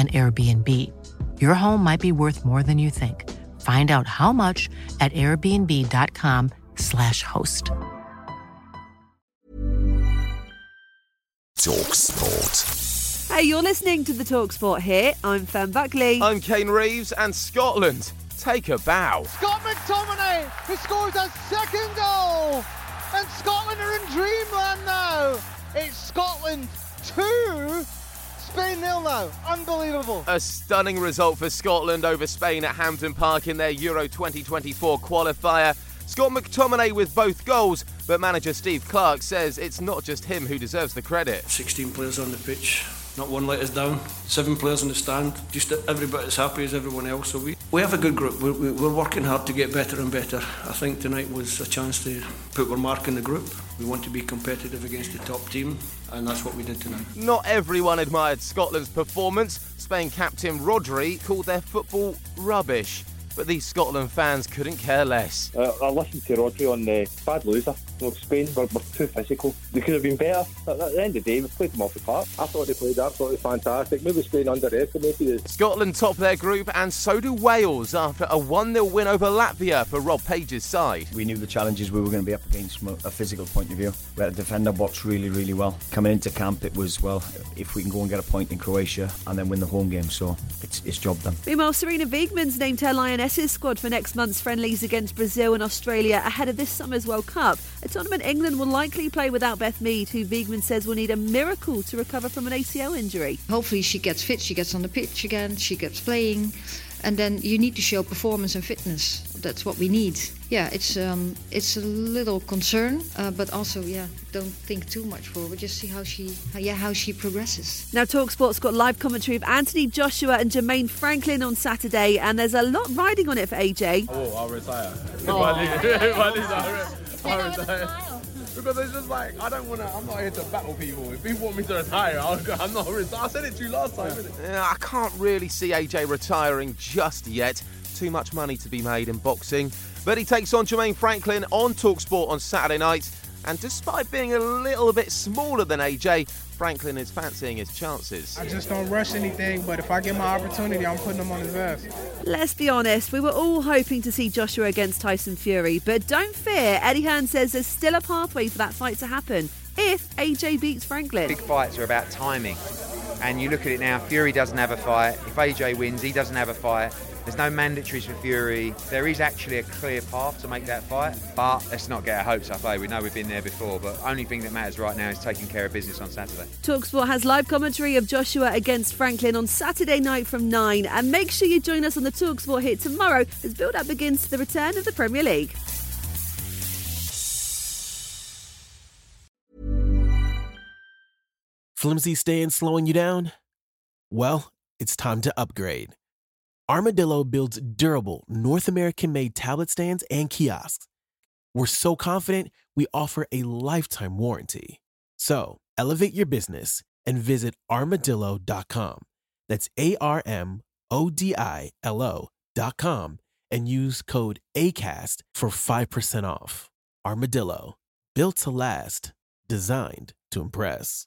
an Airbnb. Your home might be worth more than you think. Find out how much at airbnb.com/slash host. Talk Sport. Hey, you're listening to the Talk Sport here. I'm Fem Buckley. I'm Kane Reeves, and Scotland take a bow. Scott McTominay who scores a second goal, and Scotland are in dreamland now. It's Scotland two, Spain nil now. Unbelievable. A stunning result for Scotland over Spain at Hampden Park in their Euro 2024 qualifier. Scott McTominay with both goals, but manager Steve Clarke says it's not just him who deserves the credit. 16 players on the pitch, not one let us down. Seven players in the stand, just everybody as happy as everyone else. So we, we have a good group. We're, we're working hard to get better and better. I think tonight was a chance to put our mark in the group. We want to be competitive against the top team, and that's what we did tonight. Not everyone admired Scotland's performance. Spain captain Rodri called their football rubbish. But these Scotland fans couldn't care less. Uh, I listened to Rodri on the bad loser. You know, Spain were, were too physical. They could have been better. At, at the end of the day, we played them off the park. I thought they played absolutely fantastic. Maybe Spain underestimated it. Scotland top their group, and so do Wales after a 1 0 win over Latvia for Rob Page's side. We knew the challenges we were going to be up against from a physical point of view. We had to defend our box really, really well. Coming into camp, it was, well, if we can go and get a point in Croatia and then win the home game, so it's, it's job done. Meanwhile, Sarina Wiegman's named her Lionesses squad for next month's friendlies against Brazil and Australia ahead of this summer's World Cup. A tournament England will likely play without Beth Mead, who Wiegman says will need a miracle to recover from an ACL injury. Hopefully, she gets fit, she gets on the pitch again, she gets playing, and then you need to show performance and fitness. That's what we need. Yeah, it's um, it's a little concern, uh, but also yeah, don't think too much for forward. Just see how she, how, yeah, how she progresses. Now, Talksport's got live commentary of Anthony Joshua and Jermaine Franklin on Saturday, and there's a lot riding on it for AJ. Oh, I'll retire. If Because it's just like I don't want to. I'm not here to battle people. If people want me to retire, I'll, I'm not. I said it to you last time. I can't really see AJ retiring just yet. Too much money to be made in boxing. But he takes on Jermaine Franklin on Talksport on Saturday night. And despite being a little bit smaller than AJ, Franklin is fancying his chances. I just don't rush anything, but if I get my opportunity, I'm putting him on his ass. Let's be honest, we were all hoping to see Joshua against Tyson Fury, but don't fear, Eddie Hearn says there's still a pathway for that fight to happen if AJ beats Franklin. Big fights are about timing. And you look at it now, Fury doesn't have a fight. If AJ wins, he doesn't have a fight. There's no mandatories for Fury. There is actually a clear path to make that fight. But let's not get our hopes up, eh? We know we've been there before, but only thing that matters right now is taking care of business on Saturday. Talksport has live commentary of Joshua against Franklin on Saturday night from 9. And make sure you join us on the Talksport hit tomorrow as build up begins to the return of the Premier League. Flimsy staying slowing you down? Well, it's time to upgrade. Armodilo builds durable, North American made tablet stands and kiosks. We're so confident we offer a lifetime warranty. So elevate your business and visit armodilo.com. That's A R M O D I L O.com and use code ACAST for 5% off. Armodilo, built to last, designed to impress.